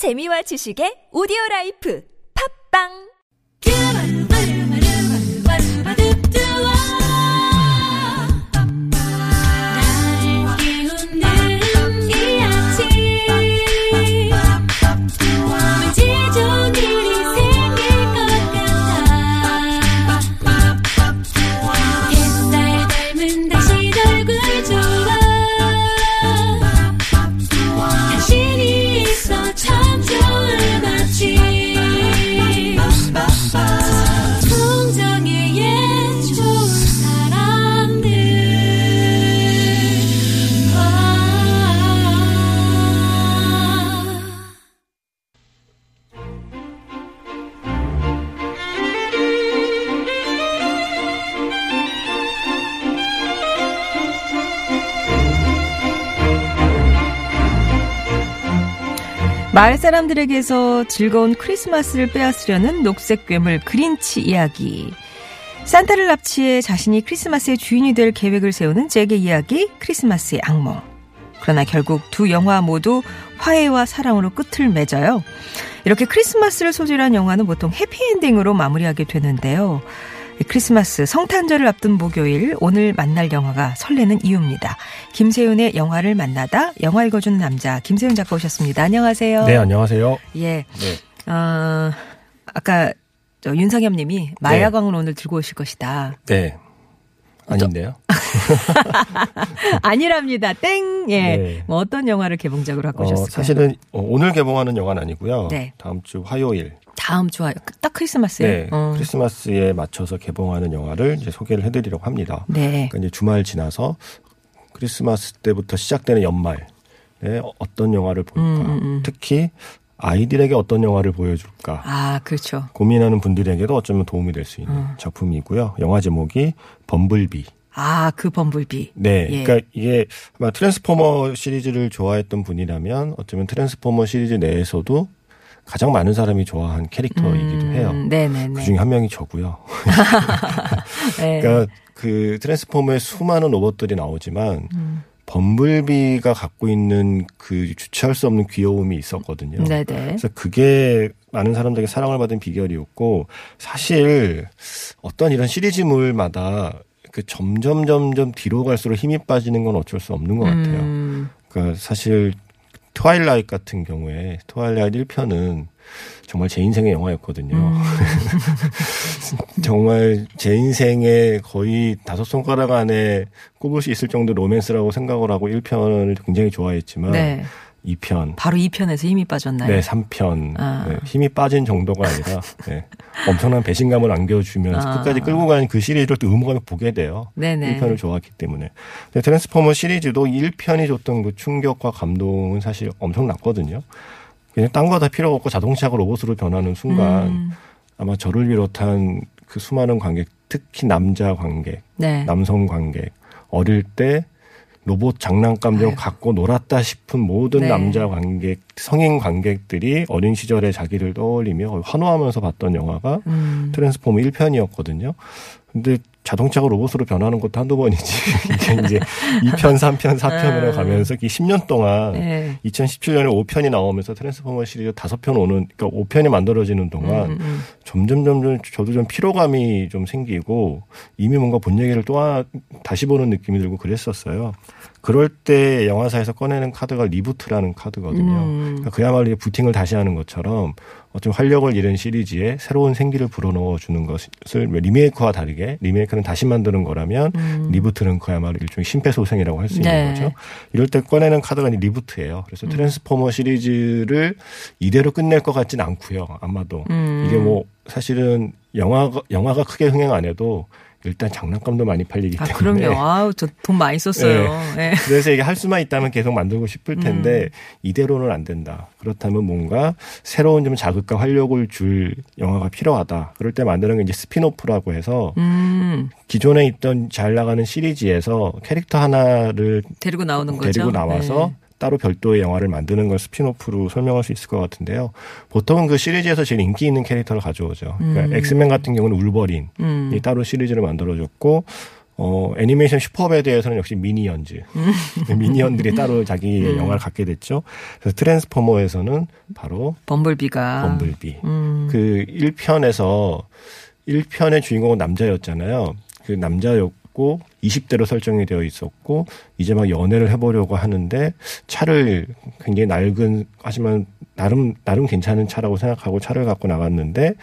재미와 지식의 오디오 라이프. 팝빵 마을 사람들에게서 즐거운 크리스마스를 빼앗으려는 녹색 괴물 그린치 이야기. 산타를 납치해 자신이 크리스마스의 주인이 될 계획을 세우는 잭의 이야기 크리스마스의 악몽. 그러나 결국 두 영화 모두 화해와 사랑으로 끝을 맺어요. 이렇게 크리스마스를 소재로 한 영화는 보통 해피엔딩으로 마무리하게 되는데요. 이 크리스마스 성탄절을 앞둔 목요일 오늘 만날 영화가 설레는 이유입니다. 김세윤의 영화를 만나다 영화 읽어주는 남자 김세윤 작가 오셨습니다. 안녕하세요. 네, 안녕하세요. 예. 네. 어, 아까 저 윤상엽 님이 마야광을 오늘 들고 오실 것이다. 네. 아닌데요? 아니랍니다. 땡! 예. 네. 뭐 어떤 영화를 개봉작으로 갖고 어, 오셨을까요? 사실은 어, 오늘 개봉하는 영화는 아니고요. 네. 다음 주 화요일. 다음 주와 딱 크리스마스에. 네. 어. 크리스마스에 맞춰서 개봉하는 영화를 이제 소개를 해드리려고 합니다. 네. 그러니까 이제 주말 지나서 크리스마스 때부터 시작되는 연말에 어떤 영화를 볼까. 음, 음, 음. 특히 아이들에게 어떤 영화를 보여줄까. 아, 그렇죠. 고민하는 분들에게도 어쩌면 도움이 될 수 있는 음. 작품이고요. 영화 제목이 범블비. 아, 그 범블비. 네. 예. 그러니까 이게 아마 트랜스포머 시리즈를 좋아했던 분이라면 어쩌면 트랜스포머 시리즈 내에서도 가장 많은 사람이 좋아한 캐릭터이기도 음, 해요. 네네네. 그 중에 한 명이 저고요. 네. 그러니까 그 트랜스포머의 수많은 로봇들이 나오지만 음. 범블비가 갖고 있는 그 주체할 수 없는 귀여움이 있었거든요. 네네. 그래서 그게 많은 사람들에게 사랑을 받은 비결이었고 사실 어떤 이런 시리즈물마다 그 점점 점점 뒤로 갈수록 힘이 빠지는 건 어쩔 수 없는 것 같아요. 음, 그러니까 사실 트와일라잇 같은 경우에 트와일라잇 1편은 정말 제 인생의 영화였거든요. 음. 정말 제 인생에 거의 다섯 손가락 안에 꼽을 수 있을 정도 로맨스라고 생각을 하고 1편을 굉장히 좋아했지만 네. 2편 바로 2편에서 힘이 빠졌나요? 네, 3편. 아. 네, 힘이 빠진 정도가 아니라 네, 엄청난 배신감을 안겨주면서 아. 끝까지 끌고 가는 그 시리즈를 또 의무감에 보게 돼요. 네네. 1편을 좋아했기 때문에. 근데 트랜스포머 시리즈도 1편이 줬던 그 충격과 감동은 사실 엄청났거든요. 그냥 딴 거 다 필요 없고 자동차가 로봇으로 변하는 순간 음, 아마 저를 비롯한 그 수많은 관객, 특히 남자 관객, 네. 남성 관객, 어릴 때 로봇 장난감 좀 아유. 갖고 놀았다 싶은 모든 네. 남자 관객, 성인 관객들이 어린 시절의 자기를 떠올리며 환호하면서 봤던 영화가 음, 트랜스포머 1편이었거든요. 근데 자동차가 로봇으로 변하는 것도 한두 번이지. 이게 이제 2편, 3편, 4편으로 아. 가면서 이 10년 동안 네. 2017년에 5편이 나오면서 트랜스포머 시리즈 5편 오는, 그러니까 5편이 만들어지는 동안 음, 음. 점점 점점 저도 좀 피로감이 좀 생기고 이미 뭔가 본 얘기를 또 하- 다시 보는 느낌이 들고 그랬었어요. 그럴 때 영화사에서 꺼내는 카드가 reboot라는 카드거든요. 음. 그러니까 그야말로 부팅을 다시 하는 것처럼 어 좀 활력을 잃은 시리즈에 새로운 생기를 불어넣어 주는 것을 리메이크와 다르게 리메이크는 다시 만드는 거라면 음. reboot는 그야말로 일종의 심폐소생이라고 할 수 있는 네. 거죠. 이럴 때 꺼내는 카드가 reboot예요. 그래서 음. 트랜스포머 시리즈를 이대로 끝낼 것 같진 않고요. 아마도 음. 이게 뭐 사실은 영화가 영화가 크게 흥행 안 해도 일단 장난감도 많이 팔리기 아, 때문에 그럼요. 아우, 저 돈 많이 썼어요. 네. 그래서 이게 할 수만 있다면 계속 만들고 싶을 텐데 음. 이대로는 안 된다. 그렇다면 뭔가 새로운 좀 자극과 활력을 줄 영화가 필요하다. 그럴 때 만드는 게 이제 spin-off라고 해서 음, 기존에 있던 잘 나가는 시리즈에서 캐릭터 하나를 데리고 나오는 거죠. 데리고 나와서 네. 따로 별도의 영화를 만드는 걸 spin-off로 설명할 수 있을 것 같은데요. 보통은 그 시리즈에서 제일 인기 있는 캐릭터를 가져오죠. 그러니까 음. 엑스맨 같은 경우는 울버린이 음. 따로 시리즈를 만들어줬고 어, 애니메이션 슈퍼배드에서는 역시 미니언즈. 미니언들이 따로 자기의 영화를 갖게 됐죠. 그래서 트랜스포머에서는 바로 범블비가. 범블비. 음. 그 1편에서 1편의 주인공은 남자였잖아요. 그 남자였 고 20대로 설정이 되어 있었고 이제 막 연애를 해보려고 하는데 차를 굉장히 낡은 하지만 나름 나름 괜찮은 차라고 생각하고 차를 갖고 나갔는데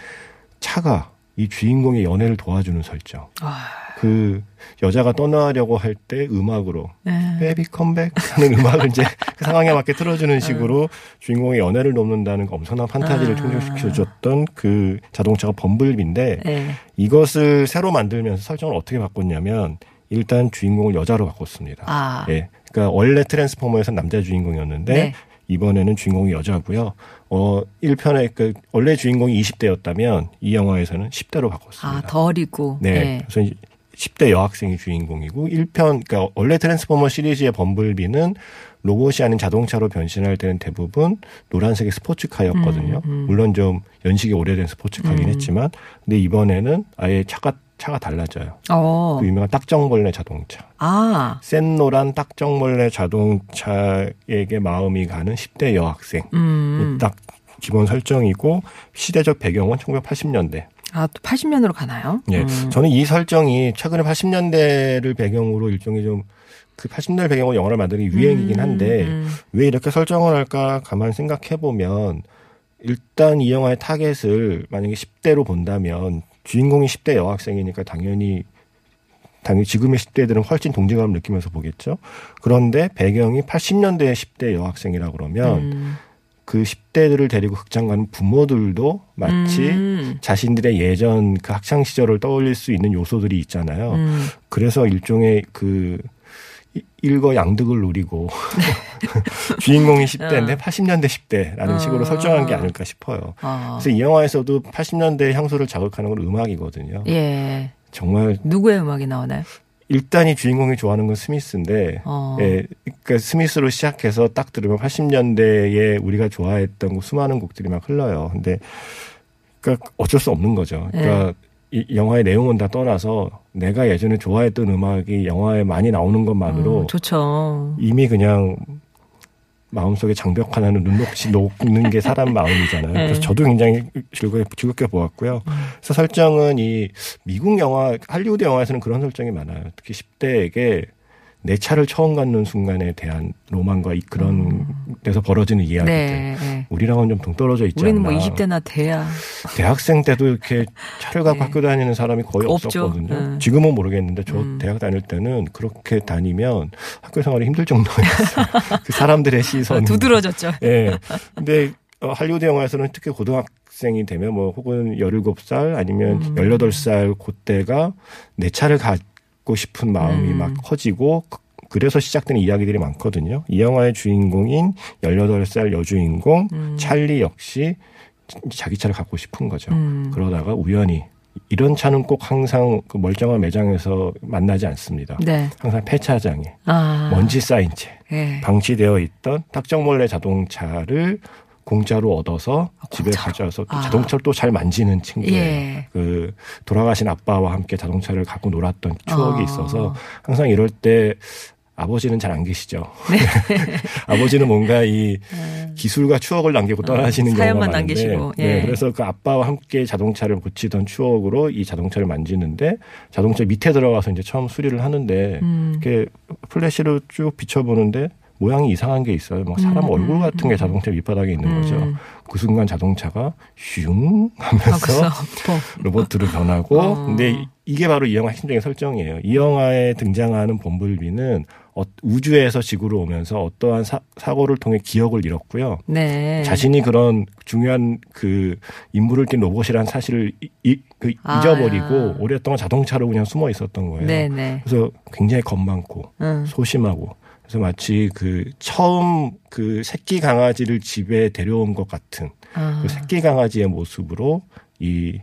차가 이 주인공의 연애를 도와주는 설정. 아, 그 여자가 떠나려고 할 때 음악으로 네. Baby Come Back 하는 음악을 이제 그 상황에 맞게 틀어주는 식으로 주인공의 연애를 돕는다는 그 엄청난 판타지를 아. 충족시켜줬던 그 자동차가 범블비인데 네. 이것을 새로 만들면서 설정을 어떻게 바꿨냐면 일단 주인공을 여자로 바꿨습니다. 아. 예. 그러니까 원래 트랜스포머에서 남자 주인공이었는데 네. 이번에는 주인공이 여자고요. 어 1편에 그 원래 주인공이 20대였다면 이 영화에서는 10대로 바꿨습니다. 아, 더 어리고. 네. 네. 그래서 10대 여학생이 주인공이고 1편 그러니까 원래 트랜스포머 시리즈의 범블비는 로봇이 아닌 자동차로 변신할 때는 대부분 노란색의 스포츠카였거든요. 음, 음. 물론 좀 연식이 오래된 스포츠카긴 음. 했지만 근데 이번에는 아예 차가 차가 달라져요. 어. 그 유명한 딱정벌레 자동차. 아. 센 노란 딱정벌레 자동차에게 마음이 가는 10대 여학생. 음. 딱 기본 설정이고 시대적 배경은 1980년대. 아, 또 80년으로 가나요? 예. 음. 저는 이 설정이 최근에 80년대를 배경으로 일종의 좀 그 80년대 배경으로 영화를 만드는 게 유행이긴 한데 음, 왜 이렇게 설정을 할까 가만 생각해 보면 일단 이 영화의 타겟을 만약에 10대로 본다면 주인공이 10대 여학생이니까 당연히 당연히 지금의 10대들은 훨씬 동질감을 느끼면서 보겠죠. 그런데 배경이 80년대의 10대 여학생이라 그러면 음. 그 10대들을 데리고 극장 가는 부모들도 마치 음. 자신들의 예전 그 학창 시절을 떠올릴 수 있는 요소들이 있잖아요. 음. 그래서 일종의 그 이- 일거 양득을 노리고 주인공이 10대인데 80년대 10대라는 어. 식으로 설정한 게 아닐까 싶어요. 어. 그래서 이 영화에서도 80년대 향수를 자극하는 건 음악이거든요. 예. 정말 누구의 음악이 나오나요? 일단 이 주인공이 좋아하는 건 스미스인데 어. 예, 그러니까 스미스로 시작해서 딱 들으면 80년대에 우리가 좋아했던 그 수많은 곡들이 막 흘러요. 근데 그러니까 어쩔 수 없는 거죠. 그러니까 이 영화의 내용은 다 떠나서 내가 예전에 좋아했던 음악이 영화에 많이 나오는 것만으로 어, 좋죠. 이미 그냥 마음속에 장벽 하나는 눈녹이 녹는 게 사람 마음이잖아요. 네. 그래서 저도 굉장히 즐겁게, 즐겁게 보았고요. 음. 그래서 설정은 이 미국 영화, 할리우드 영화에서는 그런 설정이 많아요. 특히 10대에게 내 차를 처음 갖는 순간에 대한 로망과 이 그런 데서 벌어지는 이야기들. 음. 네. 네. 우리랑은 좀 동떨어져 있지 우리는 않나. 뭐 20대나 돼야. 대학생 때도 이렇게 차를 갖고 네. 학교 다니는 사람이 거의 없죠. 없었거든요. 네. 지금은 모르겠는데 저 음. 대학 다닐 때는 그렇게 다니면 학교 생활이 힘들 정도였어요. 그 사람들의 시선. 두드러졌죠. 예. 근데 어, 할리우드 영화에서는 특히 고등학생이 되면 뭐 혹은 17살 아니면 음. 18살 그때가 내 차를 갖고 싶은 마음이 음. 막 커지고 그- 그래서 시작되는 이야기들이 많거든요. 이 영화의 주인공인 18살 여주인공 음. 찰리 역시 자기 차를 갖고 싶은 거죠. 음. 그러다가 우연히 이런 차는 꼭 항상 그 멀쩡한 매장에서 만나지 않습니다. 네. 항상 폐차장에 아. 먼지 쌓인 채 예. 방치되어 있던 탁정몰래 자동차를 공짜로 얻어서 집에 공짜로. 가져와서 또 아. 자동차를 또 잘 만지는 친구예요. 예. 그 돌아가신 아빠와 함께 자동차를 갖고 놀았던 추억이 어. 있어서 항상 이럴 때 아버지는 잘 안 계시죠. 네. 아버지는 뭔가 이 기술과 추억을 남기고 떠나시는 어, 경우가 많은데, 남기시고, 예. 네, 그래서 그 아빠와 함께 자동차를 고치던 추억으로 이 자동차를 만지는데 자동차 밑에 들어가서 이제 처음 수리를 하는데 음. 이렇게 플래시로 쭉 비춰보는데 모양이 이상한 게 있어요. 막 사람 음, 얼굴 음, 같은 게 음. 자동차 밑바닥에 있는 거죠. 음. 그 순간 자동차가 슝 아, 하면서 뭐. 로봇으로 변하고 어. 근데 이- 이게 바로 이 영화 핵심적인 설정이에요. 이 영화에 등장하는 범블비는 어- 우주에서 지구로 오면서 어떠한 사, 사고를 통해 기억을 잃었고요. 네. 자신이 그런 중요한 그 임무를 띈 로봇이라는 사실을 이- 이- 그 아. 잊어버리고 오랫동안 자동차로 그냥 숨어 있었던 거예요. 네네. 그래서 굉장히 겁 많고 응. 소심하고 그래서 마치 그 처음 그 새끼 강아지를 집에 데려온 것 같은 아. 그 새끼 강아지의 모습으로 이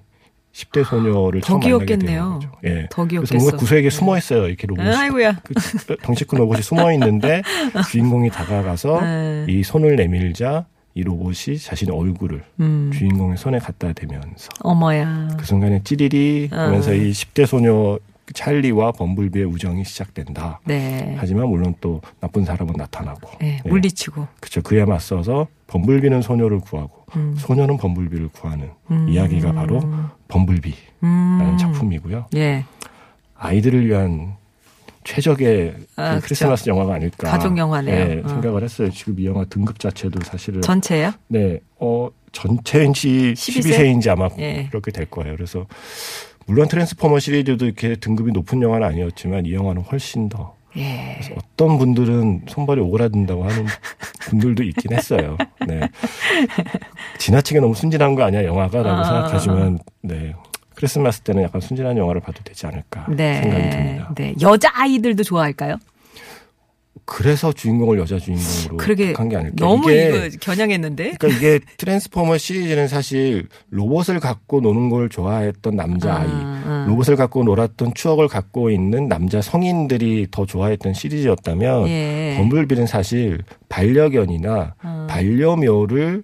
10대 소녀를 더 처음 만나게 되는. 거죠. 예. 더 그래서 귀엽겠어. 뭔가 구석에 숨어 있어요. 이렇게 로봇이. 아, 아이고야. 그 덩치 큰 로봇이 숨어 있는데 주인공이 다가가서 네. 이 손을 내밀자 이 로봇이 자신의 얼굴을 음. 주인공의 손에 갖다 대면서 어머야. 그 순간에 찌리리 하면서 아. 이 10대 소녀 찰리와 범블비의 우정이 시작된다. 네. 하지만 물론 또 나쁜 사람은 나타나고. 네, 예. 물리치고. 그렇죠. 그에 맞서서 범블비는 소녀를 구하고 음. 소녀는 범블비를 구하는 음. 이야기가 바로 범블비라는 음. 작품이고요. 예. 아이들을 위한 최적의 그 아, 크리스마스 영화가 아닐까. 가족 영화네요. 네, 어. 생각을 했어요. 지금 이 영화 등급 자체도 사실은 전체요? 네, 어 전체인지 12세? 12세인지 아마 예. 그렇게 될 거예요. 그래서 물론 트랜스포머 시리즈도 이렇게 등급이 높은 영화는 아니었지만 이 영화는 훨씬 더 예. 그래서 어떤 분들은 손발이 오그라든다고 하는 분들도 있긴 했어요. 네. 지나치게 너무 순진한 거 아니야 영화가라고 아. 생각하지만 네. 크리스마스 때는 약간 순진한 영화를 봐도 되지 않을까 생각이 듭니다. 네. 여자 아이들도 좋아할까요? 그래서 주인공을 여자 주인공으로 그러게 한게 아닐까. 너무 이게 이거 겨냥했는데. 그러니까 이게 트랜스포머 시리즈는 사실 로봇을 갖고 노는 걸 좋아했던 남자 아이, 아. 로봇을 갖고 놀았던 추억을 갖고 있는 남자 성인들이 더 좋아했던 시리즈였다면 예. 범블비는 사실 반려견이나 어. 반려묘를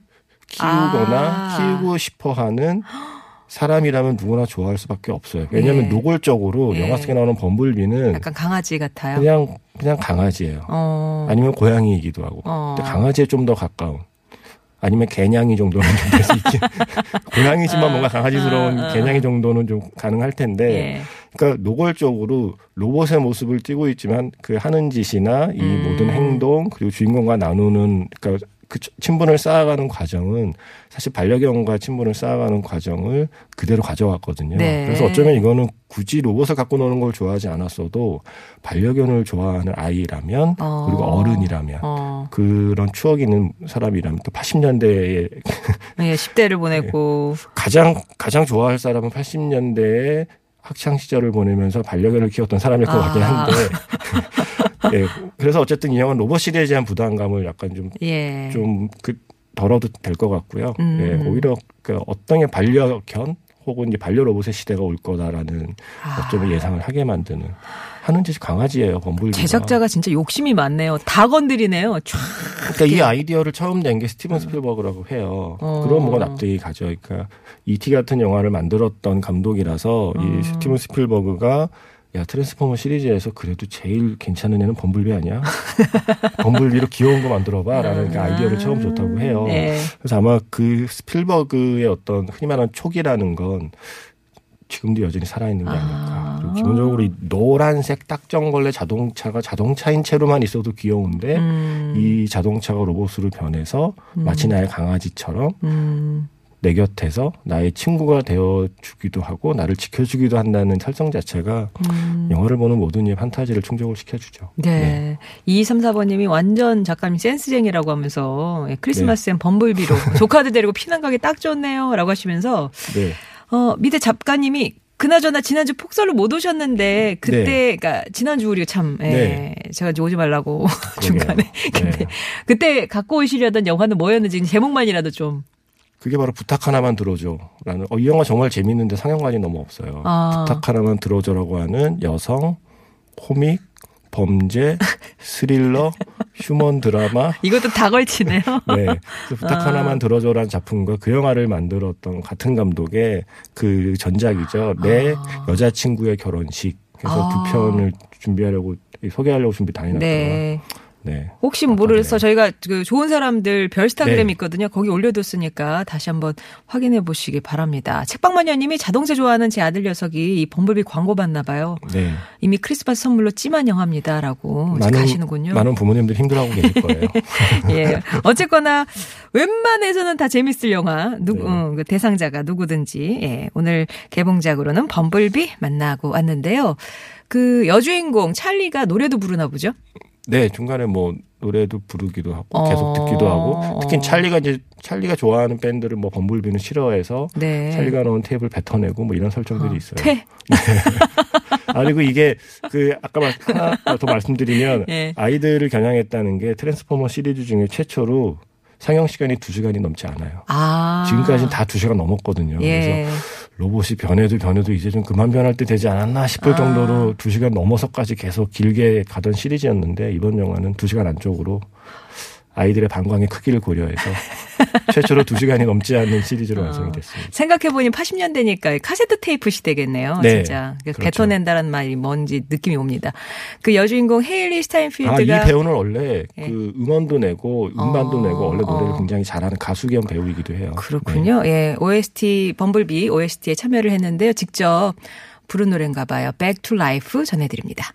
키우거나 아. 키우고 싶어하는 사람이라면 누구나 좋아할 수밖에 없어요. 왜냐하면 예. 노골적으로 예. 영화 속에 나오는 범블비는 약간 강아지 같아요. 그냥 그냥 강아지예요. 어. 아니면 고양이이기도 하고. 어. 근데 강아지에 좀 더 가까운. 아니면 개냥이 정도는 좀 될 수 있긴. 고양이지만 뭔가 강아지스러운 어, 어. 개냥이 정도는 좀 가능할 텐데. 예. 그러니까 노골적으로 로봇의 모습을 띠고 있지만 그 하는 짓이나 이 음. 모든 행동 그리고 주인공과 나누는 그러니까 그 친분을 쌓아가는 과정은 사실 반려견과 친분을 쌓아가는 과정을 그대로 가져왔거든요. 네. 그래서 어쩌면 이거는 굳이 로봇을 갖고 노는 걸 좋아하지 않았어도 반려견을 좋아하는 아이라면 어. 그리고 어른이라면 어. 그런 추억이 있는 사람이라면 또 80년대에 예, 10대를 보내고 가장 가장 좋아할 사람은 80년대에 학창 시절을 보내면서 반려견을 키웠던 사람일 것 아. 같긴 한데. 예. 그래서 어쨌든 이 영화는 로봇 시대에 대한 부담감을 약간 좀 예. 좀 그 덜어도 될 것 같고요. 음. 예, 오히려 그 어떤 게 반려견 혹은 이제 반려 로봇의 시대가 올 거다라는 아. 어쩌면 예상을 하게 만드는 하는 짓이 강아지예요, 범블비가. 제작자가 진짜 욕심이 많네요. 다 건드리네요. 촤. 그러니까 이 아이디어를 처음 낸 게 스티븐 스필버그라고 해요. 어. 그럼 뭐가 납득이 가죠. 그러니까 이티 같은 영화를 만들었던 감독이라서 음. 이 스티븐 스필버그가 야 트랜스포머 시리즈에서 그래도 제일 괜찮은 애는 범블비 아니야? 범블비로 귀여운 거 만들어봐라는 그 아이디어를 처음 줬다고 해요. 네. 그래서 아마 그 스필버그의 어떤 흔히 말하는 촉이라는 건 지금도 여전히 살아있는 게 아닐까. 아. 그리고 기본적으로 이 노란색 딱정걸레 자동차가 자동차인 채로만 있어도 귀여운데 음. 이 자동차가 로봇으로 변해서 마치 나의 강아지처럼 음. 내 곁에서 나의 친구가 되어 주기도 하고 나를 지켜주기도 한다는 설정 자체가 음. 영화를 보는 모든 이의 판타지를 충족을 시켜주죠. 네. 2234번님이 완전 작가님 센스쟁이라고 하면서 예, 크리스마스엔 범블비로 조카들 데리고 피난 가기 딱 좋네요. 라고 하시면서 네. 어, 밑에 작가님이 그나저나 지난주 폭설로 못 오셨는데 그때 그러니까 지난주 우리가 참 예, 네. 제가 이제 오지 말라고 중간에 근데 네. 그때 갖고 오시려던 영화는 뭐였는지 제목만이라도 좀 그게 바로 부탁 하나만 들어줘라는 어, 이 영화 정말 재밌는데 상영관이 너무 없어요. 아. 부탁 하나만 들어줘라고 하는 여성 코믹 범죄 스릴러 휴먼 드라마 이것도 다 걸치네요. 네. 부탁 아. 하나만 들어줘라는 작품과 그 영화를 만들었던 같은 감독의 그 전작이죠. 내 아. 여자친구의 결혼식. 그래서 아. 두 편을 준비하려고 소개하려고 준비 다 해놨다가 네. 네. 혹시 모르서 네. 저희가 그 좋은 사람들 별스타그램 네. 있거든요. 거기 올려뒀으니까 다시 한번 확인해 보시기 바랍니다. 책방마녀님이 자동차 좋아하는 제 아들 녀석이 이 범블비 광고 봤나 봐요. 네. 이미 크리스마스 선물로 찜한 영화입니다라고 이제 가시는군요. 많은 부모님들 힘들어하고 계실 거예요. 예. 어쨌거나 웬만해서는 다 재밌을 영화 누구 네. 어, 그 대상자가 누구든지 예. 오늘 개봉작으로는 범블비 만나고 왔는데요. 그 여주인공 찰리가 노래도 부르나 보죠? 네, 중간에 뭐 노래도 부르기도 하고 어. 계속 듣기도 하고 특히 찰리가 이제 찰리가 좋아하는 밴드를 뭐 범블비는 싫어해서 네. 찰리가 넣은 테이프를 뱉어내고 뭐 이런 설정들이 있어요. 퇴. 아, 그리고 이게 그 아까 말- 하나 더 말씀드리면 예. 아이들을 겨냥했다는 게 트랜스포머 시리즈 중에 최초로 상영 시간이 두 시간이 넘지 않아요. 아. 지금까지는 다 두 시간 넘었거든요. 예. 그래서 로봇이 변해도 변해도 이제 좀 그만 변할 때 되지 않았나 싶을 아. 정도로 두 시간 넘어서까지 계속 길게 가던 시리즈였는데 이번 영화는 두 시간 안쪽으로 아이들의 방광의 크기를 고려해서 최초로 2시간이 넘지 않는 시리즈로 완성이 됐습니다. 생각해보니 80년대니까 카세트 테이프 시대겠네요. 네, 진짜. 그래서 그렇죠. 뱉어낸다는 말이 뭔지 느낌이 옵니다. 그 여주인공 헤일리 아, 이 스타인필드가 배우는 원래 예. 그 음원도 내고 음반도 어, 내고 원래 노래를 어. 굉장히 잘하는 가수 겸 배우이기도 해요. 네. 그렇군요. 예, OST 범블비 OST에 참여를 했는데요. 직접 부른 노래인가 봐요. Back to Life 전해드립니다.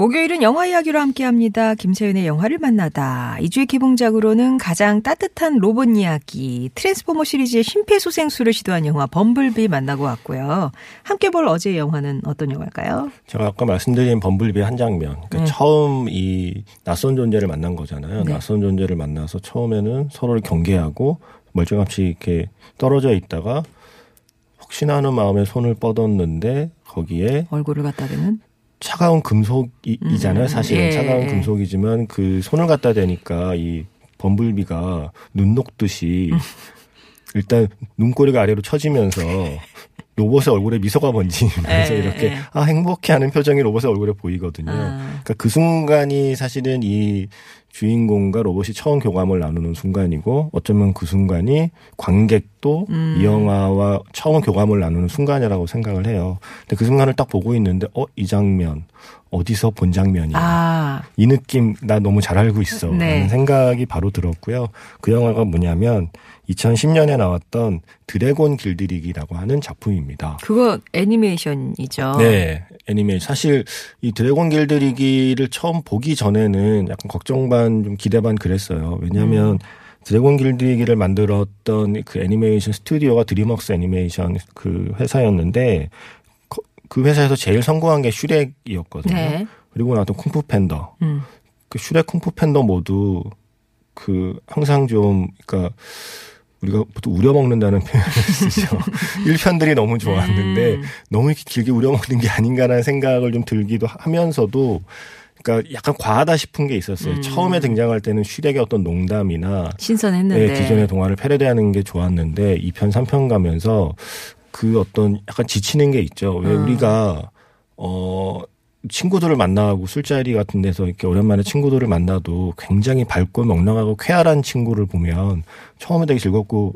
목요일은 영화 이야기로 함께합니다. 김세윤의 영화를 만나다. 이주의 개봉작으로는 가장 따뜻한 로봇 이야기, 트랜스포머 시리즈의 심폐소생술을 시도한 영화 범블비 만나고 왔고요. 함께 볼 어제의 영화는 어떤 영화일까요? 제가 아까 말씀드린 범블비의 한 장면. 그러니까 네. 처음 이 낯선 존재를 만난 거잖아요. 네. 낯선 존재를 만나서 처음에는 서로를 경계하고 멀쩡없이 이렇게 떨어져 있다가 혹시나 하는 마음에 손을 뻗었는데 거기에 얼굴을 갖다 대는? 차가운 금속이잖아요. 음, 사실은 예, 차가운 예. 금속이지만 그 손을 갖다 대니까 이 범블비가 눈 녹듯이 일단 눈꼬리가 아래로 처지면서 로봇의 얼굴에 미소가 번지면서 예, 이렇게 예. 아 행복해하는 표정이 로봇의 얼굴에 보이거든요. 아. 그러니까 그 순간이 사실은 이 주인공과 로봇이 처음 교감을 나누는 순간이고 어쩌면 그 순간이 관객도 음. 이 영화와 처음 교감을 나누는 순간이라고 생각을 해요. 근데 그 순간을 딱 보고 있는데 어 이 장면 어디서 본 장면이야. 아, 이 느낌 나 너무 잘 알고 있어. 네. 라는 생각이 바로 들었고요. 그 영화가 뭐냐면 2010년에 나왔던 드래곤 길들이기라고 하는 작품입니다. 그거 애니메이션이죠. 네, 애니메이션. 사실 이 드래곤 길들이기를 처음 보기 전에는 약간 걱정 반, 좀 기대 반 그랬어요. 왜냐하면 음. 드래곤 길들이기를 만들었던 그 애니메이션 스튜디오가 드림웍스 애니메이션 그 회사였는데 거- 그 회사에서 제일 성공한 게 슈렉이었거든요. 네. 그리고 나왔던 쿵푸 팬더. 음. 그 슈렉 쿵푸 팬더 모두 그 항상 좀 그러니까 우리가 보통 우려먹는다는 표현을 쓰죠. 1편들이 너무 좋았는데 음. 너무 이렇게 길게 우려먹는 게 아닌가라는 생각을 좀 들기도 하면서도 그러니까 약간 과하다 싶은 게 있었어요. 음. 처음에 등장할 때는 슈렉의 어떤 농담이나 신선했는데. 네, 기존의 동화를 패러디하는 게 좋았는데 2편, 3편 가면서 그 어떤 약간 지치는 게 있죠. 왜 음. 우리가 어 친구들을 만나고 술자리 같은 데서 이렇게 오랜만에 친구들을 만나도 굉장히 밝고 명랑하고 쾌활한 친구를 보면 처음에 되게 즐겁고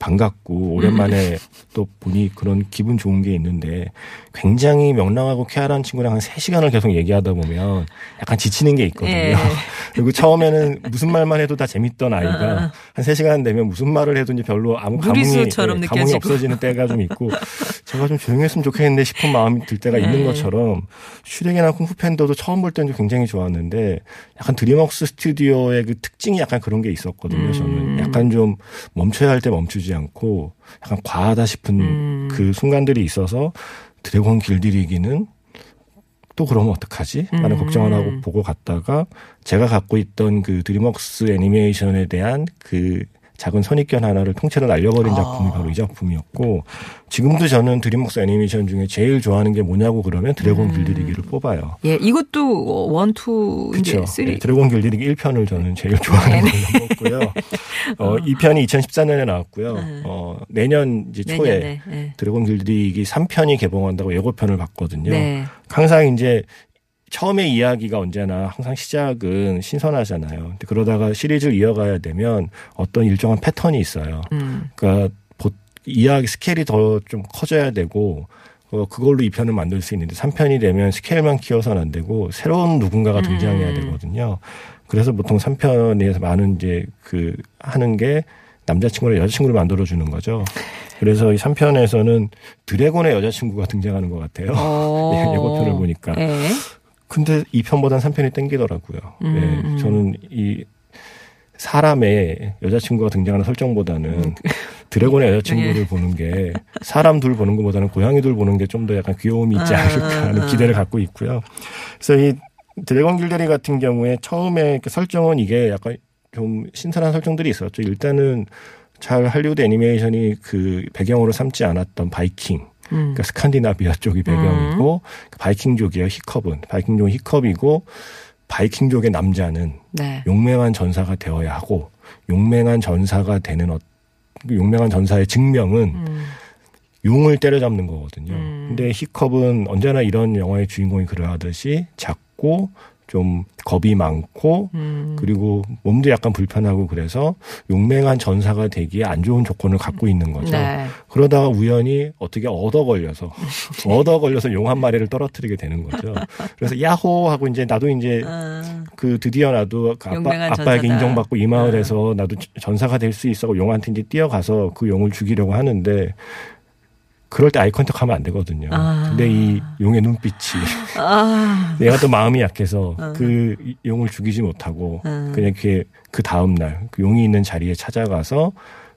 반갑고 오랜만에 또 보니 그런 기분 좋은 게 있는데 굉장히 명랑하고 쾌활한 친구랑 한 3시간을 계속 얘기하다 보면 약간 지치는 게 있거든요. 예. 그리고 처음에는 무슨 말만 해도 다 재밌던 아이가 한 3시간 되면 무슨 말을 해든지 별로 아무 감흥이, 예, 감흥이. 없어지는 때가 좀 있고 제가 좀 조용했으면 좋겠는데 싶은 마음이 들 때가 있는 네. 것처럼 슈렉이나 쿵푸 팬더도 처음 볼 때는 굉장히 좋았는데 약간 드림웍스 스튜디오의 그 특징이 약간 그런 게 있었거든요. 음. 저는 약간 좀 멈춰야 할 때 멈추지 않고 약간 과하다 싶은 음. 그 순간들이 있어서 드래곤 길들이기는 또 그러면 어떡하지? 라는 음. 걱정을 하고 보고 갔다가 제가 갖고 있던 그 드림웍스 애니메이션에 대한 그 작은 선입견 하나를 통째로 날려버린 아. 작품이 바로 이 작품이었고 지금도 저는 드림웍스 애니메이션 중에 제일 좋아하는 게 뭐냐고 그러면 드래곤 음. 길들이기를 뽑아요. 예, 이것도 one, two, 이제 그렇죠. three. 드래곤 길들이기 1편을 저는 제일 좋아하는 네. 걸로 뽑고요. 어, 2편이 2014년에 나왔고요. 어, 내년 이제 초에 내년에. 예. 드래곤 길들이기 3편이 개봉한다고 예고편을 봤거든요. 네. 항상 이제 처음에 이야기가 언제나 항상 시작은 신선하잖아요. 근데 그러다가 시리즈를 이어가야 되면 어떤 일정한 패턴이 있어요. 음. 그러니까 보- 이야기 스케일이 더 좀 커져야 되고 어, 그걸로 2편을 만들 수 있는데 3편이 되면 스케일만 키워서는 안 되고 새로운 누군가가 등장해야 음. 되거든요. 그래서 보통 3편에서 많은 이제 그 하는 게 남자친구를 여자친구를 만들어주는 거죠. 그래서 이 3편에서는 드래곤의 여자친구가 등장하는 것 같아요. 어. 예, 예고편을 보니까. 예. 근데 2편보단 3편이 땡기더라고요. 음, 음. 예, 저는 이 사람의 여자친구가 등장하는 설정보다는 음. 드래곤의 예. 여자친구를 보는 게 사람 둘 보는 것보다는 고양이 둘 보는 게 좀 더 약간 귀여움이 있지 아, 않을까 하는 아. 기대를 갖고 있고요. 그래서 이 드래곤 길들이 같은 경우에 처음에 그 설정은 이게 약간 좀 신선한 설정들이 있었죠. 일단은 잘 할리우드 애니메이션이 그 배경으로 삼지 않았던 바이킹 음. 그러니까 스칸디나비아 쪽이 배경이고 그 바이킹족이에요. 히컵은 바이킹족은 히컵이고 바이킹족의 남자는 네. 용맹한 전사가 되어야 하고 용맹한 전사가 되는 어, 용맹한 전사의 증명은 음. 용을 때려잡는 거거든요. 음. 근데 히컵은 언제나 이런 영화의 주인공이 그러하듯이 작고 좀 겁이 많고 음. 그리고 몸도 약간 불편하고 그래서 용맹한 전사가 되기에 안 좋은 조건을 갖고 있는 거죠. 네. 그러다가 우연히 어떻게 얻어 걸려서 얻어 걸려서 용 한 마리를 떨어뜨리게 되는 거죠. 그래서 야호 하고 이제 나도 이제 아, 그 드디어 나도 그 아빠, 아빠에게. 인정받고 이 마을에서 나도 전사가 될 수 있어 용한테 이제 뛰어가서 그 용을 죽이려고 하는데 그럴 때 아이 컨택 하면 안 되거든요. 아. 근데 이 용의 눈빛이 아, 내가 또 마음이 약해서 어. 그 용을 죽이지 못하고 음. 그냥 그, 그 다음 날그 용이 있는 자리에 찾아가서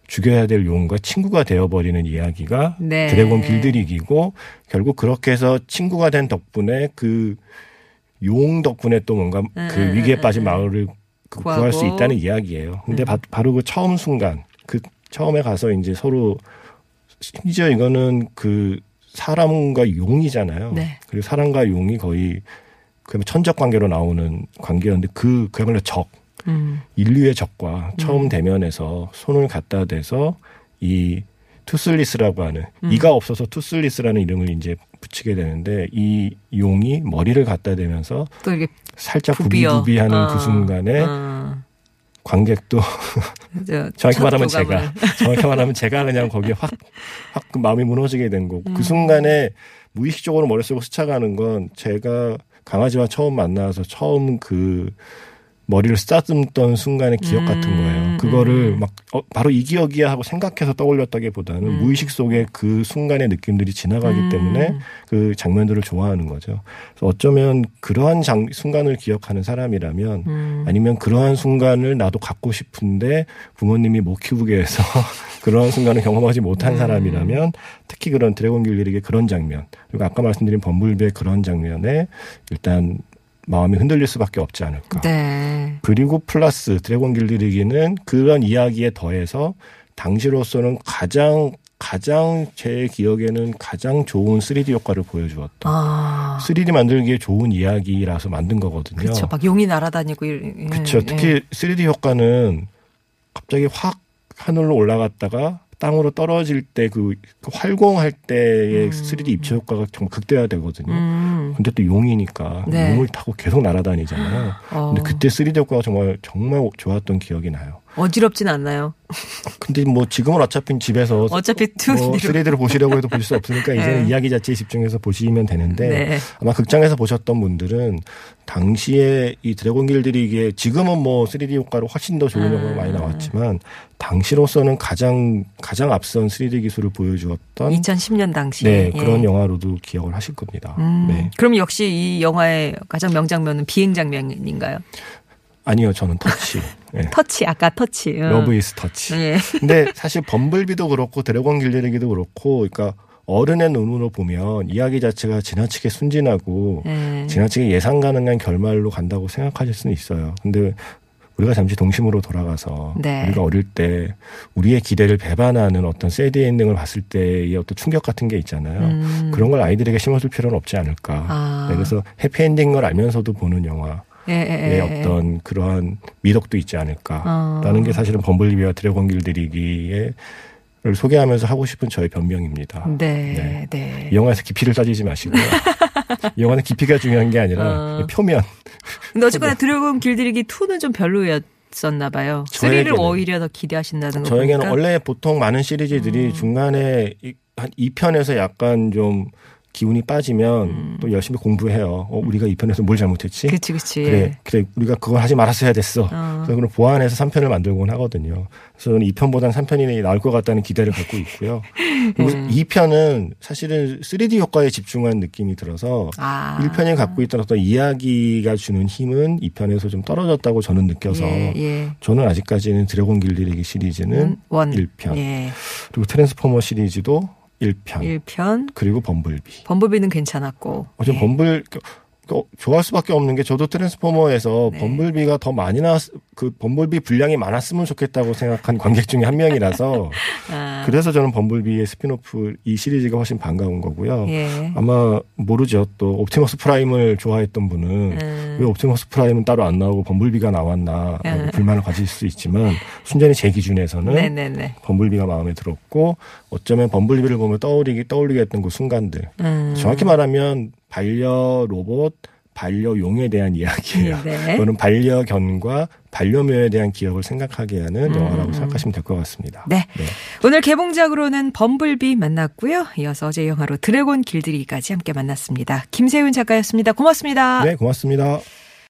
죽여야 될 용과 친구가 되어버리는 이야기가 네. 드래곤 길들이기고 결국 그렇게 해서 친구가 된 덕분에 그 용 덕분에 또 뭔가 음, 그 음, 위기에 음, 빠진 음. 마을을 그. 구할 수 있다는 이야기예요. 근데 음. 바, 바로 그 처음 순간 그 처음에 가서 이제 서로 심지어 이거는 그 사람과 용이잖아요. 네. 그리고 사람과 용이 거의 그야말로 천적 관계로 나오는 관계였는데 그 그야말로 적 음. 인류의 적과 처음 음. 대면해서 손을 갖다 대서 이 투슬리스라고 하는 음. 이가 없어서 투슬리스라는 이름을 이제 붙이게 되는데 이 용이 머리를 갖다 대면서 살짝. 부비부비하는 어, 그 순간에 어. 관객도 저 정확히 첫 말하면. 제가 정확히 말하면 제가 그냥 거기에 확확그 마음이 무너지게 된 거고 음. 그 순간에 무의식적으로 머릿속으로 스쳐가는 건 제가 강아지와 처음 만나서 처음 그 머리를 쓰다듬던 순간의 기억 같은 음, 거예요. 그거를 음. 막 어, 바로 이 기억이야 하고 생각해서 떠올렸다기보다는 음. 무의식 속에 그 순간의 느낌들이 지나가기 음. 때문에 그 장면들을 좋아하는 거죠. 그래서 어쩌면 그러한 장, 순간을 기억하는 사람이라면 음. 아니면 그러한 순간을 나도 갖고 싶은데 부모님이 못 키우게 해서 그러한 순간을 경험하지 못한 음. 사람이라면 특히 그런 드래곤 길들이의 그런 장면 그리고 아까 말씀드린 범블비의 그런 장면에 일단 마음이 흔들릴 수밖에 없지 않을까. 네. 그리고 플러스 드래곤 길들이기는 그런 이야기에 더해서 당시로서는 가장 가장 제 기억에는 가장 좋은 3D 효과를 보여주었던 아. 3D 만들기에 좋은 이야기라서 만든 거거든요. 그렇죠. 막 용이 날아다니고 이- 그렇죠. 예, 특히 3D 효과는 갑자기 확 하늘로 올라갔다가 땅으로 떨어질 때 그 활공할 때의 음. 3D 입체 효과가 정말 극대화되거든요. 음. 근데 또 용이니까 네. 용을 타고 계속 날아다니잖아요. 어. 근데 그때 3D 효과가 정말 정말 좋았던 기억이 나요. 어지럽진 않나요? 근데 뭐 지금은 어차피 집에서 어차피 투뭐 3D를 보시려고 해도 보실 수 없으니까 이제는 네. 이야기 자체에 집중해서 보시면 되는데 네. 아마 극장에서 보셨던 분들은 당시에 이 드래곤 길들이기에 지금은 뭐 3D 효과로 훨씬 더 좋은 음. 영화가 많이 나왔지만 당시로서는 가장 가장 앞선 3D 기술을 보여주었던 2010년 당시에 네 예. 그런 영화로도 기억을 하실 겁니다. 음. 네 그럼 역시 이 영화의 가장 명장면은 비행 장면인가요? 아니요 저는 터치 네. 터치 아까 터치. 어. love is touch. 예. 근데 사실 범블비도 그렇고 드래곤 길들이기도 그렇고 그러니까 어른의 눈으로 보면 이야기 자체가 지나치게 순진하고 예. 지나치게 예상 가능한 결말로 간다고 생각하실 수는 있어요. 근데 우리가 잠시 동심으로 돌아가서 네. 우리가 어릴 때 우리의 기대를 배반하는 어떤 새드 엔딩을 봤을 때의 어떤 충격 같은 게 있잖아요. 음. 그런 걸 아이들에게 심어줄 필요는 없지 않을까. 아. 네, 그래서 해피 엔딩인 걸 알면서도 보는 영화의 예, 예, 예. 어떤 그러한 미덕도 있지 않을까라는 어. 게 사실은 범블비와 드래곤 길들이기의 를 소개하면서 하고 싶은 저의 변명입니다. 네, 네. 이 영화에서 깊이를 따지지 마시고요. 이 영화는 깊이가 중요한 게 아니라 어. 표면. 근데 어쨌거나 드래곤 길들이기 2는 좀 별로였 었나 봐요. 3를 저에게는- 오히려 더 기대하신다는 거 저에게는 보니까. 원래 보통 많은 시리즈들이 음. 중간에 이- 한 2편에서 약간 좀 기운이 빠지면 또 열심히 공부해요. 어, 우리가 2편에서 뭘 잘못했지? 음. 그치, 그치. 그래, 그래, 우리가 그걸 하지 말았어야 됐어. 어. 그래서 그걸 보완해서 3편을 만들곤 하거든요. 그래서 저는 2편보다는 3편이 나을 것 같다는 기대를 갖고 있고요. 그리고 음. 2편은 사실은 3D 효과에 집중한 느낌이 들어서 아. 1편이 갖고 있던 어떤 이야기가 주는 힘은 2편에서 좀 떨어졌다고 저는 느껴서 예, 예. 저는 아직까지는 드래곤 길들이기 시리즈는 음, 원. 1편 예. 그리고 트랜스포머 시리즈도 1편 1편. 그리고 범블비. 범블비는 괜찮았고. 어, 저 예. 범블 어, 좋아할 수밖에 없는 게 저도 트랜스포머에서 네. 범블비가 더 많이 나왔 그 범블비 분량이 많았으면 좋겠다고 생각한 관객 중에 한 명이라서 아, 그래서 저는 범블비의 스피노프 이 시리즈가 훨씬 반가운 거고요. 예. 아마 모르죠. 또 옵티머스 프라임을 좋아했던 분은 음. 왜 옵티머스 프라임은 따로 안 나오고 범블비가 나왔나 음. 불만을 가질 수 있지만 순전히 제 기준에서는 네네네. 범블비가 마음에 들었고 어쩌면 범블비를 보면 떠오르기 떠올리게 했던 그 순간들 음. 정확히 말하면 반려 로봇 반려용에 대한 이야기예요. 네. 또는 반려견과 반려묘에 대한 기억을 생각하게 하는 영화라고 생각하시면 될 것 같습니다. 음. 네. 네. 오늘 개봉작으로는 범블비 만났고요. 이어서 어제 영화로 드래곤 길들이기까지 함께 만났습니다. 김세윤 작가였습니다. 고맙습니다. 네, 고맙습니다.